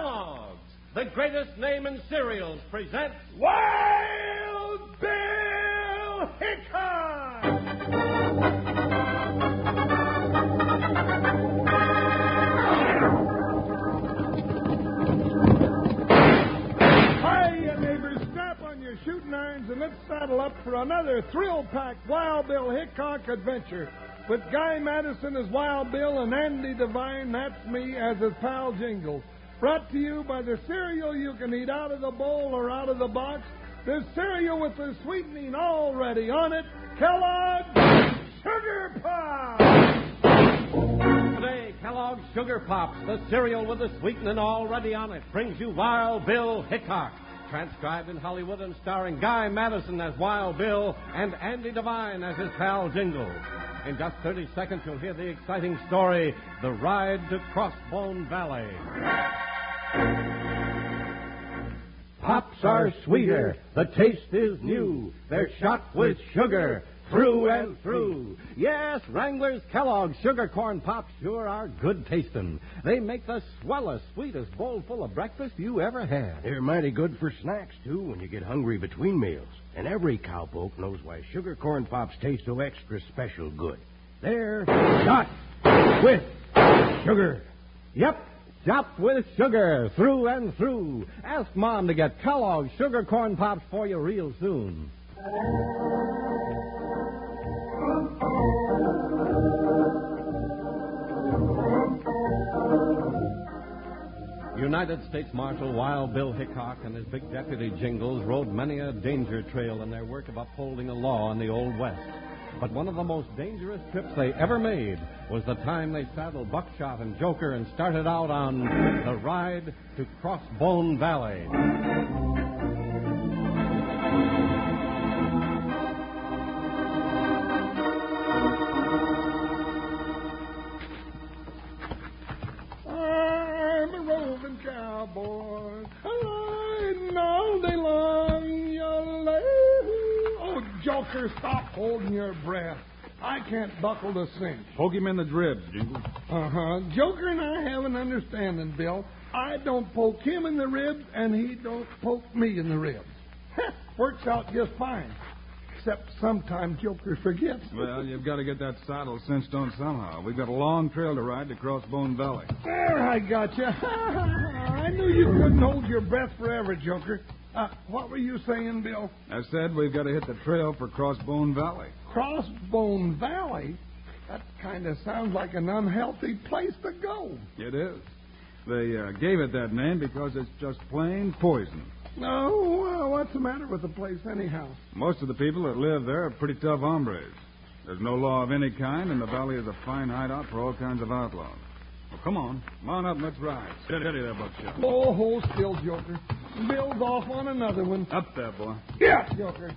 Kellogg's, the greatest name in cereals, presents Wild Bill Hickok! Hiya, neighbors. Strap on your shooting irons and let's saddle up for another thrill-packed Wild Bill Hickok adventure. With Guy Madison as Wild Bill and Andy Devine, that's me, as his pal Jingles. Brought to you by the cereal you can eat out of the bowl or out of the box. The cereal with the sweetening already on it. Kellogg's Sugar Pop! Today, Kellogg's Sugar Pops, the cereal with the sweetening already on it, brings you Wild Bill Hickok. Transcribed in Hollywood and starring Guy Madison as Wild Bill and Andy Devine as his pal Jingle. In just 30 seconds, you'll hear the exciting story The Ride to Crossbone Valley. Pops are sweeter. The taste is new. They're shot with sugar. Through and through. Yes, Wrangler's Kellogg's Sugar Corn Pops sure are good tasting. They make the swellest, sweetest bowl full of breakfast you ever had. They're mighty good for snacks, too, when you get hungry between meals. And every cowpoke knows why sugar corn pops taste so extra special good. They're shot with sugar. Yep, shot with sugar through and through. Ask Mom to get Kellogg's Sugar Corn Pops for you real soon. United States Marshal Wild Bill Hickok and his big deputy Jingles rode many a danger trail in their work of upholding the law in the Old West. But one of the most dangerous trips they ever made was the time they saddled Buckshot and Joker and started out on the ride to Crossbone Valley. Joker, stop holding your breath. I can't buckle the cinch. Poke him in the ribs, Jingles. Uh huh. Joker and I have an understanding, Bill. I don't poke him in the ribs, and he don't poke me in the ribs. Works out just fine. Except sometimes Joker forgets. Well, you've got to get that saddle cinched on somehow. We've got a long trail to ride to Crossbone Valley. There, I got you. I knew you couldn't hold your breath forever, Joker. Uh, what were you saying, Bill? I said we've got to hit the trail for Crossbone Valley. Crossbone Valley? That kind of sounds like an unhealthy place to go. It is. They uh, gave it that name because it's just plain poison. No, uh, what's the matter with the place, anyhow? Most of the people that live there are pretty tough hombres. There's no law of any kind, and the valley is a fine hideout for all kinds of outlaws. Well, come on. Come on up and let's ride. Steady, steady there, Buckshot. Oh, hold still, Joker. Bill's off on another one. Up there, boy. Yeah, Joker.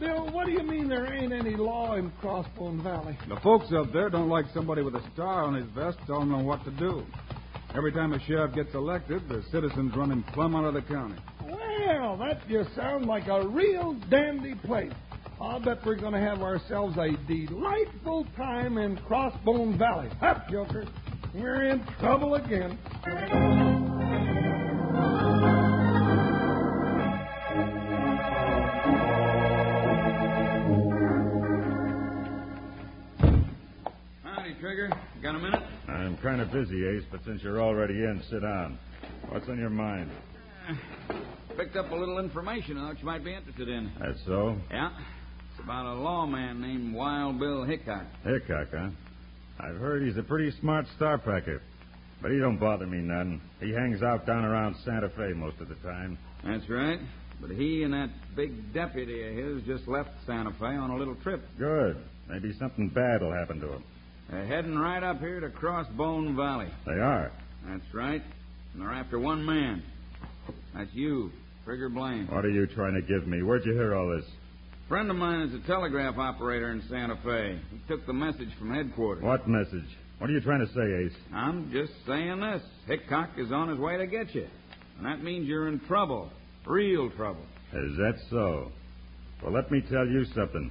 Bill, what do you mean there ain't any law in Crossbone Valley? The folks up there don't like somebody with a star on his vest telling them what to do. Every time a sheriff gets elected, the citizens run him plumb out of the county. Well, that just sounds like a real dandy place. I'll bet we're going to have ourselves a delightful time in Crossbone Valley. Up, Joker. We're in trouble again. Trigger. Got a minute? I'm kind of busy, Ace, but since you're already in, sit down. What's on your mind? Uh, picked up a little information I thought you might be interested in. That's so? Yeah. It's about a lawman named Wild Bill Hickok. Hickok, huh? I've heard he's a pretty smart star packer. But he don't bother me none. He hangs out down around Santa Fe most of the time. That's right. But he and that big deputy of his just left Santa Fe on a little trip. Good. Maybe something bad will happen to him. They're heading right up here to Crossbone Valley. They are. That's right. And they're after one man. That's you, Trigger Blaine. What are you trying to give me? Where'd you hear all this? A friend of mine is a telegraph operator in Santa Fe. He took the message from headquarters. What message? What are you trying to say, Ace? I'm just saying this. Hickok is on his way to get you. And that means you're in trouble. Real trouble. Is that so? Well, let me tell you something.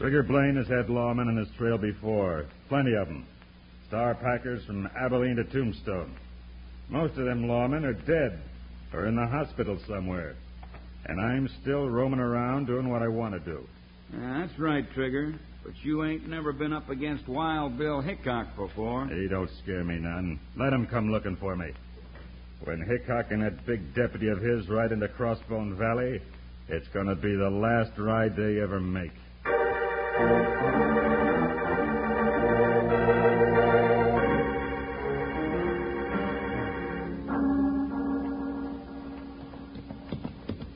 Trigger Blaine has had lawmen on his trail before. Plenty of them. Star packers from Abilene to Tombstone. Most of them lawmen are dead or in the hospital somewhere. And I'm still roaming around doing what I want to do. Yeah, that's right, Trigger. But you ain't never been up against Wild Bill Hickok before. He don't scare me none. Let him come looking for me. When Hickok and that big deputy of his ride into Crossbone Valley, it's going to be the last ride they ever make.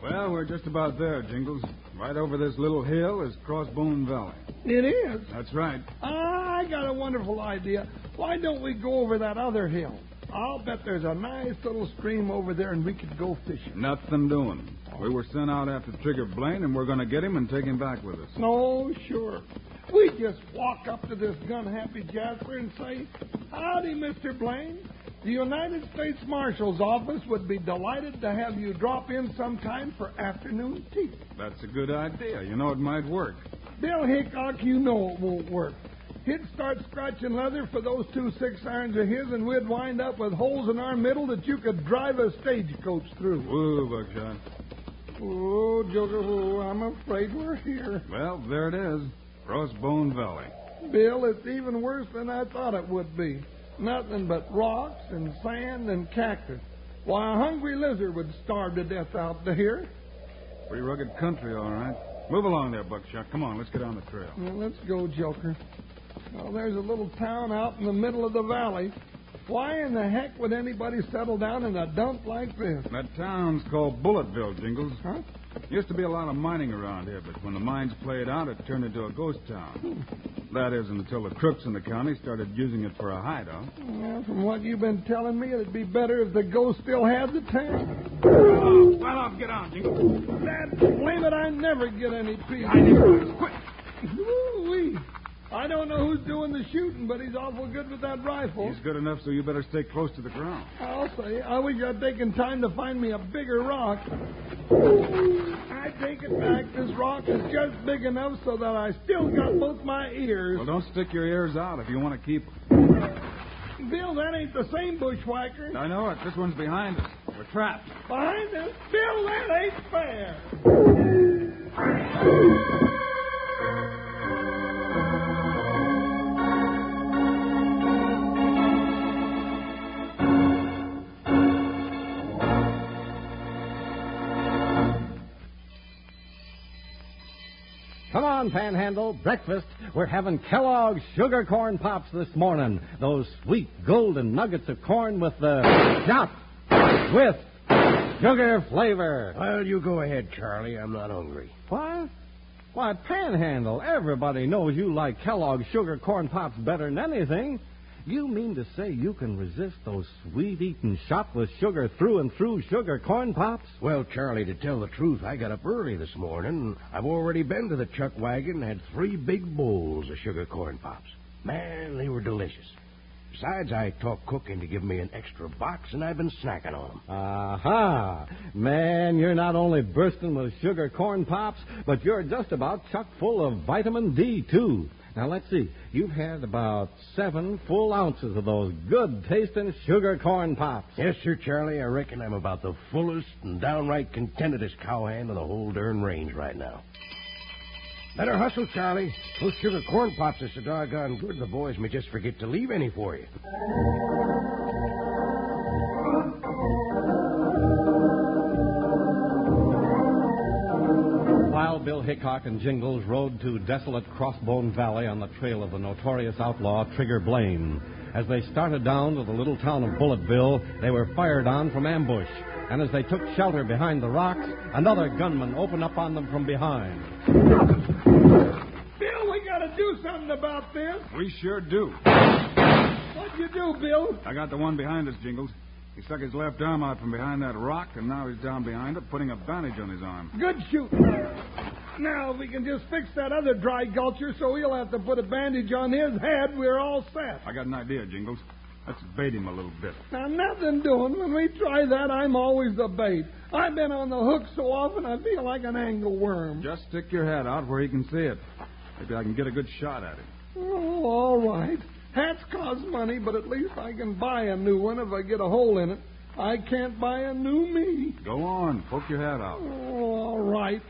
Well, we're just about there, Jingles. Right over this little hill is Crossbone Valley. It is. That's right. Ah, I got a wonderful idea. Why don't we go over that other hill? I'll bet there's a nice little stream over there and we could go fishing. Nothing doing. We were sent out after Trigger Blaine, and we're going to get him and take him back with us. No, sure. We just walk up to this gun happy Jasper and say, Howdy, Mr. Blaine. The United States Marshal's office would be delighted to have you drop in sometime for afternoon tea. That's a good idea. You know, it might work. Bill Hickok, you know it won't work. He'd start scratching leather for those two six irons of his, and we'd wind up with holes in our middle that you could drive a stagecoach through. Whoa, Buckshot. Oh, Joker, oh, I'm afraid we're here. Well, there it is. Crossbone Valley. Bill, it's even worse than I thought it would be. Nothing but rocks and sand and cactus. Why, a hungry lizard would starve to death out here. Pretty rugged country, all right. Move along there, Buckshot. Come on, let's get on the trail. Well, let's go, Joker. Well, there's a little town out in the middle of the valley. Why in the heck would anybody settle down in a dump like this? That town's called Bulletville, Jingles. Huh? Used to be a lot of mining around here, but when the mines played out, it turned into a ghost town. Hmm. That is, until the crooks in the county started using it for a hideout. Well, from what you've been telling me, it'd be better if the ghost still had the town. Flat off, get on, Jingles. That blame it, I never get any peace. I did. Quick. Woo-wee. I don't know who's doing the shooting, but he's awful good with that rifle. He's good enough, so you better stay close to the ground. I'll say. I wish I'd taken time to find me a bigger rock. I take it back. This rock is just big enough so that I still got both my ears. Well, don't stick your ears out if you want to keep. them. Bill, that ain't the same bushwhacker. I know it. This one's behind us. We're trapped. Behind us? Bill, that ain't fair. Come on, Panhandle, breakfast. We're having Kellogg's Sugar Corn Pops this morning. Those sweet golden nuggets of corn with the shot with sugar flavor. Well, you go ahead, Charlie. I'm not hungry. What? Why, Panhandle, everybody knows you like Kellogg's Sugar Corn Pops better than anything. You mean to say you can resist those sweet eating shot with sugar through and through sugar corn pops? Well, Charlie, to tell the truth, I got up early this morning. I've already been to the chuck wagon and had three big bowls of sugar corn pops. Man, they were delicious. Besides, I talked Cook into giving me an extra box, and I've been snacking on them. Aha! Man, you're not only bursting with sugar corn pops, but you're just about chock full of vitamin D, too. Now, let's see. You've had about seven full ounces of those good tasting sugar corn pops. Yes, sir, Charlie. I reckon I'm about the fullest and downright contentedest cowhand in the whole darn range right now. Better hustle, Charlie. Those sugar corn pops are so doggone good, the boys may just forget to leave any for you. Bill Hickok and Jingles rode to desolate Crossbone Valley on the trail of the notorious outlaw Trigger Blaine. As they started down to the little town of Bulletville, they were fired on from ambush. And as they took shelter behind the rocks, another gunman opened up on them from behind. Bill, we gotta do something about this. We sure do. What'd you do, Bill? I got the one behind us, Jingles. He stuck his left arm out from behind that rock, and now he's down behind it, putting a bandage on his arm. Good shooting. Now, if we can just fix that other dry gulcher so he'll have to put a bandage on his head, we're all set. I got an idea, Jingles. Let's bait him a little bit. Now, nothing doing. When we try that, I'm always the bait. I've been on the hook so often I feel like an angleworm. Just stick your head out where he can see it. Maybe I can get a good shot at him. Oh, all right. Hats cost money, but at least I can buy a new one if I get a hole in it. I can't buy a new me. Go on, poke your hat out. Oh, all right.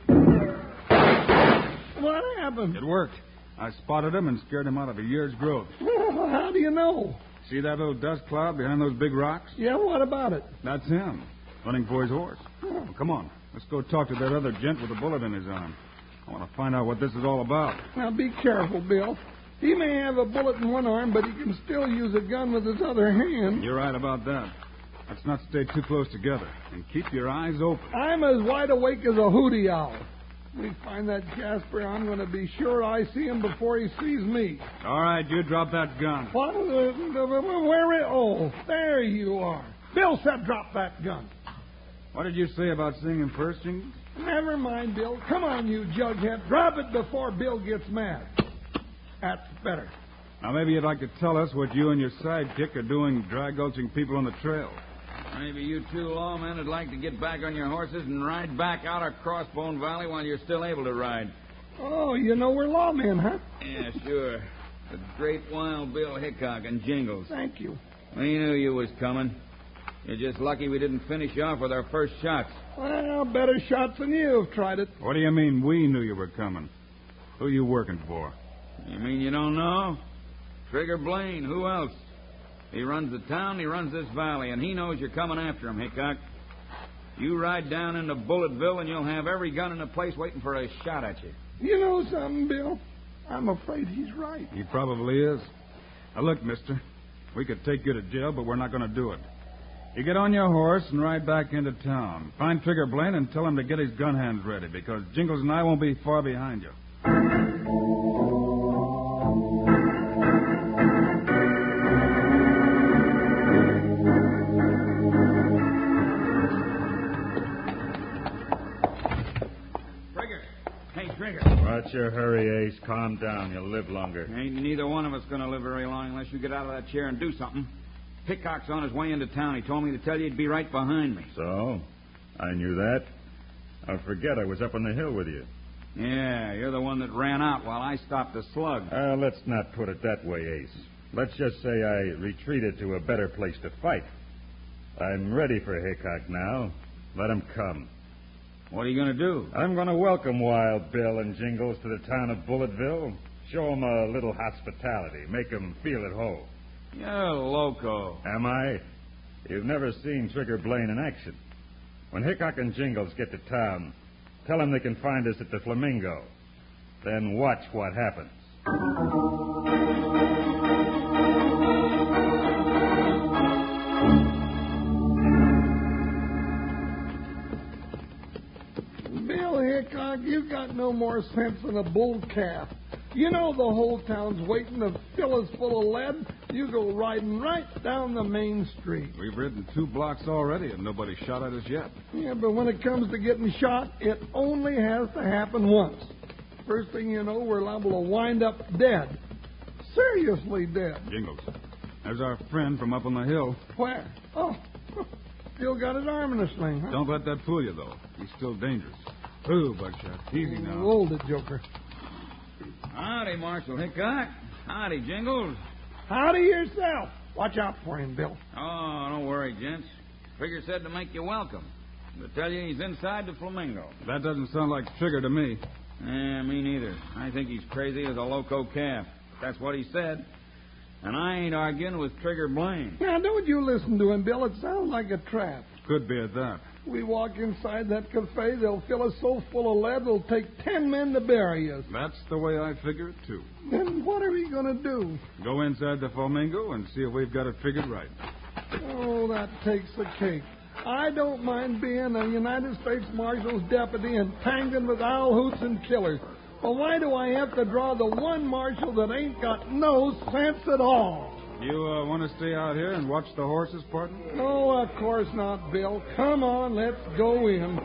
What happened? It worked. I spotted him and scared him out of a year's growth. How do you know? See that little dust cloud behind those big rocks? Yeah, what about it? That's him, running for his horse. Oh. Well, come on, let's go talk to that other gent with a bullet in his arm. I want to find out what this is all about. Now be careful, Bill. He may have a bullet in one arm, but he can still use a gun with his other hand. You're right about that. Let's not stay too close together. And keep your eyes open. I'm as wide awake as a hootie owl. We find that Jasper, I'm going to be sure I see him before he sees me. All right, you drop that gun. What? Where? i- Oh, there you are. Bill said drop that gun. What did you say about seeing him first, Jingles? Never mind, Bill. Come on, you jughead. Drop it before Bill gets mad. That's better. Now, maybe you'd like to tell us what you and your sidekick are doing dry gulching people on the trail. Maybe you two lawmen would like to get back on your horses and ride back out of Crossbone Valley while you're still able to ride. Oh, you know we're lawmen, huh? Yeah, sure. The great Wild Bill Hickok and Jingles. Thank you. We knew you was coming. You're just lucky we didn't finish you off with our first shots. Well, better shots than you have tried it. What do you mean we knew you were coming? Who you working for? You mean you don't know? Trigger Blaine. Who else? He runs the town, he runs this valley, and he knows you're coming after him, Hickok. You ride down into Bulletville, and you'll have every gun in the place waiting for a shot at you. You know something, Bill? I'm afraid he's right. He probably is. Now, look, mister. We could take you to jail, but we're not going to do it. You get on your horse and ride back into town. Find Trigger Blaine and tell him to get his gun hands ready, because Jingles and I won't be far behind you. Your hurry, Ace? Calm down. You'll live longer. Ain't neither one of us going to live very long unless you get out of that chair and do something. Hickok's on his way into town. He told me to tell you he'd be right behind me. So? I knew that. I forget I was up on the hill with you. Yeah, you're the one that ran out while I stopped the slug. Uh, let's not put it that way, Ace. Let's just say I retreated to a better place to fight. I'm ready for Hickok now. Let him come. What are you going to do? I'm going to welcome Wild Bill and Jingles to the town of Bulletville. Show 'em a little hospitality. Make 'em feel at home. You're loco. Am I? You've never seen Trigger Blaine in action. When Hickok and Jingles get to town, tell 'em they can find us at the Flamingo. Then watch what happens. No more sense than a bull calf. You know the whole town's waiting to fill us full of lead. You go riding right down the main street. We've ridden two blocks already, and nobody shot at us yet. Yeah, but when it comes to getting shot, it only has to happen once. First thing you know, we're liable to wind up dead. Seriously dead. Jingles. There's our friend from up on the hill. Where? Oh, still got his arm in a sling, huh? Don't let that fool you, though. He's still dangerous. Ooh, Buckshot. Easy now. Hold it, Joker. Howdy, Marshal Hickok. Howdy, Jingles. Howdy yourself. Watch out for him, Bill. Oh, don't worry, gents. Trigger said to make you welcome. To tell you he's inside the Flamingo. That doesn't sound like Trigger to me. Eh, me neither. I think he's crazy as a loco calf. That's what he said. And I ain't arguing with Trigger Blaine. Now, don't you listen to him, Bill. It sounds like a trap. Could be at that. We walk inside that cafe, they'll fill us so full of lead it'll take ten men to bury us. That's the way I figure it, too. Then what are we going to do? Go inside the Flamingo and see if we've got it figured right. Oh, that takes the cake. I don't mind being a United States Marshal's deputy and tangling with owl hoots and killers. But why do I have to draw the one marshal that ain't got no sense at all? You uh, want to stay out here and watch the horses, partner? No, of course not, Bill. Come on, let's go in.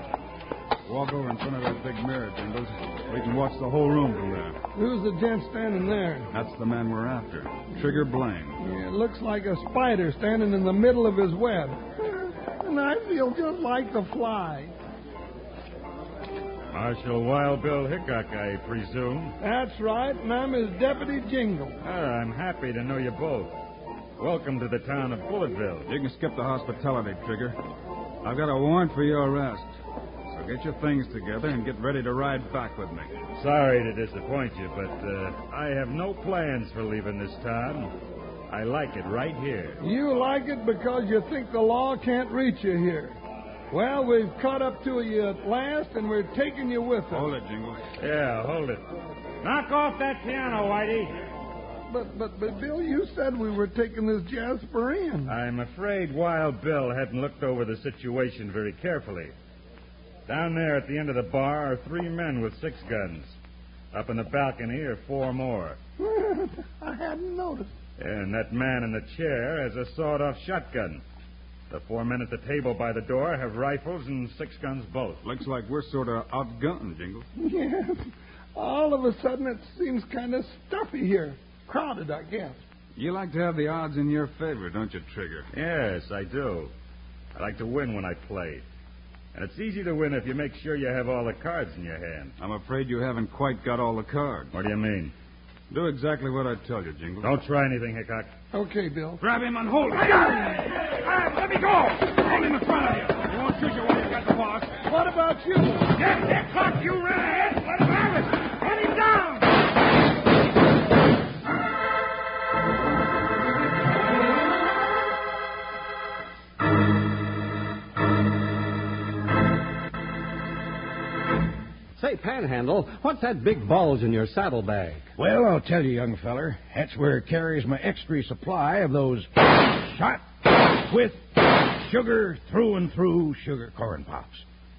Walk over in front of that big mirror, Jingles. We can watch the whole room from there. Who's the gent standing there? That's the man we're after. Trigger Blaine. Yeah, it looks like a spider standing in the middle of his web. And I feel just like the fly. Marshal Wild Bill Hickok, I presume. That's right, and I'm his deputy Jingle. Ah, I'm happy to know you both. Welcome to the town of Bulletville. You can skip the hospitality, Trigger. I've got a warrant for your arrest. So get your things together and get ready to ride back with me. Sorry to disappoint you, but uh, I have no plans for leaving this town. I like it right here. You like it because you think the law can't reach you here. Well, we've caught up to you at last, and we're taking you with us. Hold it, Jingles. Yeah, hold it. Knock off that piano, Whitey. But, but, but, Bill, you said we were taking this Jasper in. I'm afraid Wild Bill hadn't looked over the situation very carefully. Down there at the end of the bar are three men with six guns. Up in the balcony are four more. I hadn't noticed. And that man in the chair has a sawed off shotgun. The four men at the table by the door have rifles and six guns both. Looks like we're sort of outgunned, Jingles. Yes. All of a sudden, it seems kind of stuffy here. Crowded, I guess. You like to have the odds in your favor, don't you, Trigger? Yes, I do. I like to win when I play. And it's easy to win if you make sure you have all the cards in your hand. I'm afraid you haven't quite got all the cards. What do you mean? Do exactly what I tell you, Jingle. Don't try anything, Hickok. Okay, Bill. Grab him and hold him. let me go. Hold him in front of you. He won't shoot you when you got the boss. What about you? Get that clock, you redhead. Let him have it. Get him down. Say, Panhandle, what's that big bulge in your saddlebag? Well, I'll tell you, young feller, that's where it carries my extra supply of those shot with sugar through and through sugar corn pops.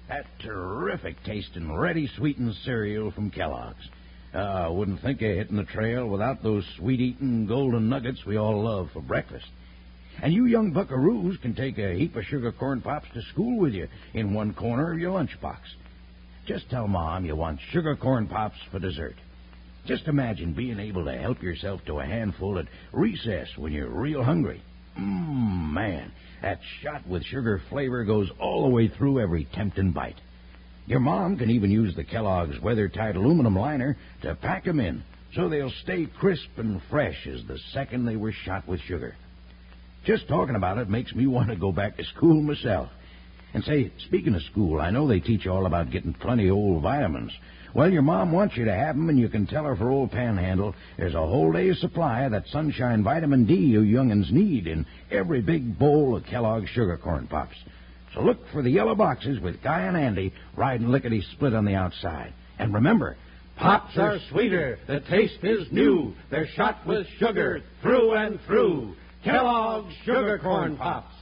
That terrific tasting, ready sweetened cereal from Kellogg's. Uh, I wouldn't think of hitting the trail without those sweet eating golden nuggets we all love for breakfast. And you young buckaroos can take a heap of sugar corn pops to school with you in one corner of your lunchbox. Just tell Mom you want sugar corn pops for dessert. Just imagine being able to help yourself to a handful at recess when you're real hungry. Mmm, man, that shot with sugar flavor goes all the way through every tempting bite. Your mom can even use the Kellogg's weather-tight aluminum liner to pack 'em in so they'll stay crisp and fresh as the second they were shot with sugar. Just talking about it makes me want to go back to school myself. And say, speaking of school, I know they teach you all about getting plenty of old vitamins. Well, your mom wants you to have 'em, and you can tell her for old Panhandle there's a whole day's supply of that sunshine vitamin D you young'uns need in every big bowl of Kellogg's sugar corn pops. So look for the yellow boxes with Guy and Andy riding lickety split on the outside. And remember, Pops are sweeter, the taste is new, they're shot with sugar through and through. Kellogg's Sugar Corn Pops.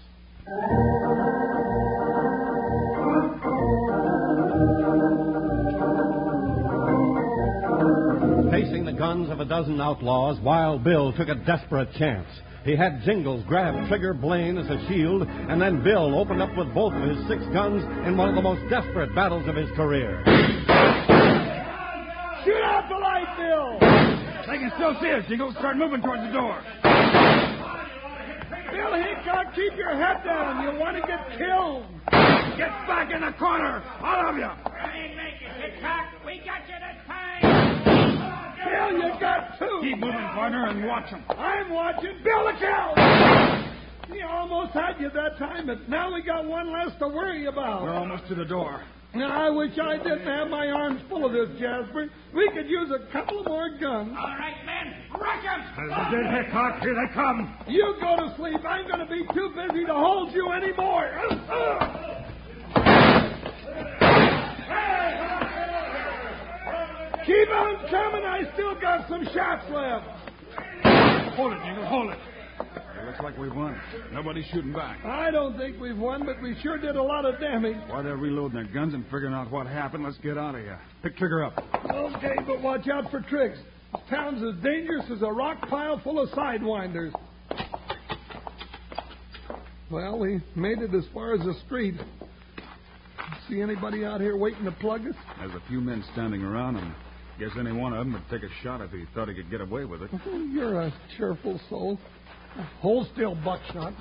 Guns of a dozen outlaws, Wild Bill took a desperate chance. He had Jingles grab Trigger Blaine as a shield, and then Bill opened up with both of his six guns in one of the most desperate battles of his career. Shoot out the light, Bill! They can still see us, Jingles. Start moving towards the door. Bill Hickok, keep your head down. You want to get killed. Get back in the corner, all of you. Bill, you got two. Keep moving, partner, and watch them. I'm watching. Bill the cow. He almost had you that time, but now we got one less to worry about. We're almost to the door. Now, I wish I didn't have my arms full of this, Jasper. We could use a couple more guns. All right, men, rush 'em. There's the dead Hickok. Here they come. You go to sleep. I'm going to be too busy to hold you anymore. Keep on coming. I still got some shots left. Hold it, Jingles, hold it. It looks like we've won. Nobody's shooting back. I don't think we've won, but we sure did a lot of damage. While they're reloading their guns and figuring out what happened, let's get out of here. Pick Trigger up. Okay, but watch out for tricks. This town's as dangerous as a rock pile full of sidewinders. Well, we made it as far as the street. See anybody out here waiting to plug us? There's a few men standing around, and guess any one of them would take a shot if he thought he could get away with it. You're a cheerful soul. Hold still, buckshot.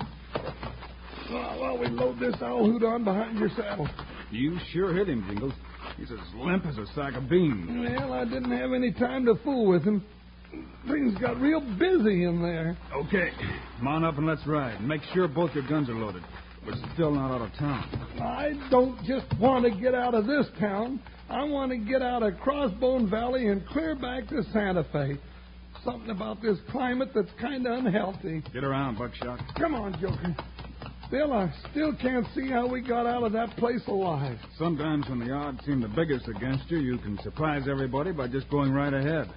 Well, we load this owl hoot on behind your saddle. You sure hit him, Jingles. He's as limp as a sack of beans. Well, I didn't have any time to fool with him. Things got real busy in there. Okay. Come on up and let's ride. Make sure both your guns are loaded. We're still not out of town. I don't just want to get out of this town. I want to get out of Crossbone Valley and clear back to Santa Fe. Something about this climate that's kind of unhealthy. Get around, Buckshot. Come on, Joker. Bill, I still can't see how we got out of that place alive. Sometimes when the odds seem the biggest against you, you can surprise everybody by just going right ahead.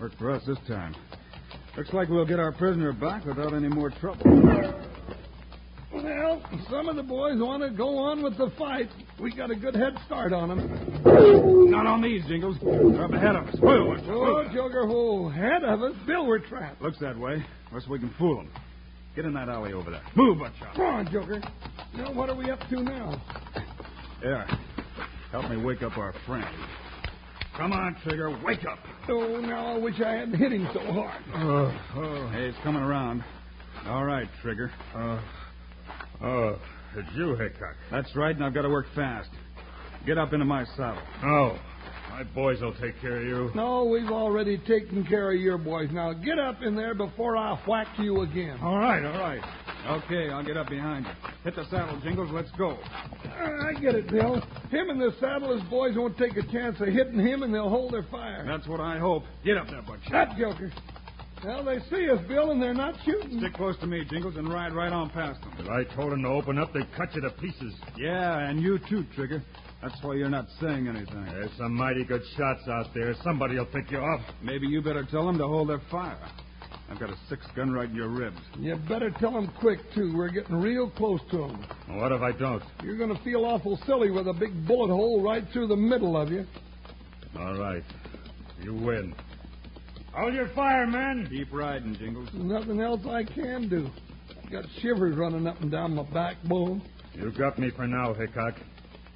Worked for us this time. Looks like we'll get our prisoner back without any more trouble. Well, some of the boys want to go on with the fight. We got a good head start on them. Not on these, Jingles. They're up ahead of us. Whoa, whoa, Oh, Joker, who ahead of us? Bill, we're trapped. Looks that way. Unless we can fool them. Get in that alley over there. Move, Buckshot. Come on, Joker. Now, what are we up to now? There. Help me wake up our friend. Come on, Trigger. Wake up. Oh, now I wish I hadn't hit him so hard. Oh, oh. Hey, it's coming around. All right, Trigger. Uh, oh, it's you, Hickok. That's right, and I've got to work fast. Get up into my saddle. Oh, my boys will take care of you. No, we've already taken care of your boys. Now, get up in there before I whack you again. All right, all right. Okay, I'll get up behind you. Hit the saddle, Jingles. Let's go. Ah, I get it, Bill. Him and the saddle, his boys won't take a chance of hitting him, and they'll hold their fire. That's what I hope. Get up there, Buckshot. That Joker. Well, they see us, Bill, and they're not shooting. Stick close to me, Jingles, and ride right on past them. If I told them to open up, they'd cut you to pieces. Yeah, and you too, Trigger. That's why you're not saying anything. There's some mighty good shots out there. Somebody will pick you up. Maybe you better tell them to hold their fire. I've got a six gun right in your ribs. You better tell them quick, too. We're getting real close to them. What if I don't? You're going to feel awful silly with a big bullet hole right through the middle of you. All right. You win. Hold your fire, men. Keep riding, Jingles. There's nothing else I can do. Got shivers running up and down my backbone. You've got me for now, Hickok.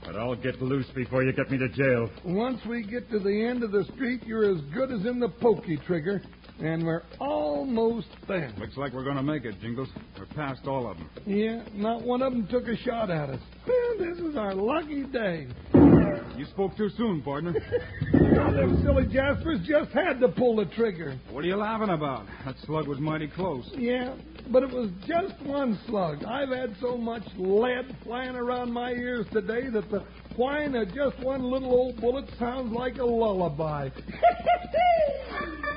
But I'll get loose before you get me to jail. Once we get to the end of the street, you're as good as in the pokey trigger. And we're almost there. Looks like we're going to make it, Jingles. We're past all of them. Yeah, not one of them took a shot at us. Well, this is our lucky day. You spoke too soon, partner. Them silly Jaspers just had to pull the trigger. what are you laughing about? That slug was mighty close. Yeah, but it was just one slug. I've had so much lead flying around my ears today that the whine of just one little old bullet sounds like a lullaby.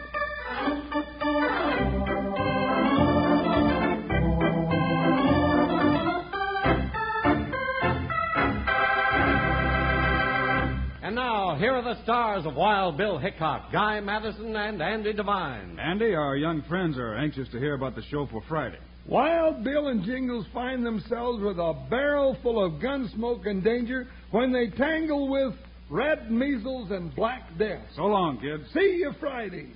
And now, here are the stars of Wild Bill Hickok, Guy Madison, and Andy Devine. Andy, our young friends are anxious to hear about the show for Friday. Wild Bill and Jingles find themselves with a barrel full of gun smoke and danger when they tangle with red measles and black death. So long, kids. See you Friday.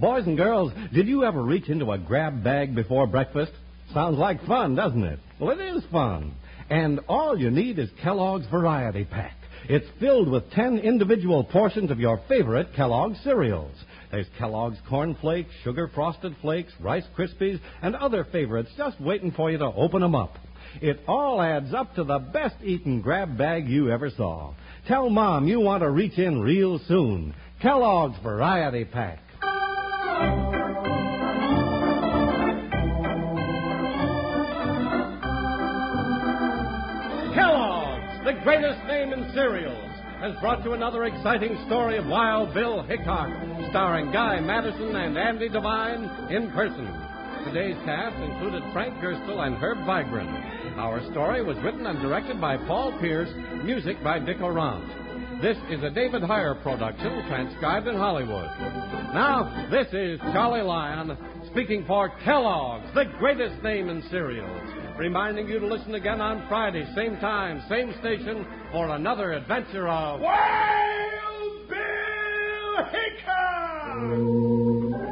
Boys and girls, did you ever reach into a grab bag before breakfast? Sounds like fun, doesn't it? Well, it is fun. And all you need is Kellogg's Variety Pack. It's filled with 10 individual portions of your favorite Kellogg's cereals. There's Kellogg's Corn Flakes, Sugar Frosted Flakes, Rice Krispies, and other favorites just waiting for you to open them up. It all adds up to the best eating grab bag you ever saw. Tell Mom you want to reach in real soon. Kellogg's Variety Pack. Kellogg's, the greatest name in cereals, has brought you another exciting story of Wild Bill Hickok, starring Guy Madison and Andy Devine in person. Today's cast included Frank Gerstle and Herb Vigran. Our story was written and directed by Paul Pierce, music by Dick Aurandt. This is a David Heyer production, transcribed in Hollywood. Now, this is Charlie Lyon speaking for Kellogg's, the greatest name in cereals reminding you to listen again on Friday, same time, same station, for another adventure of Wild Bill Hickok!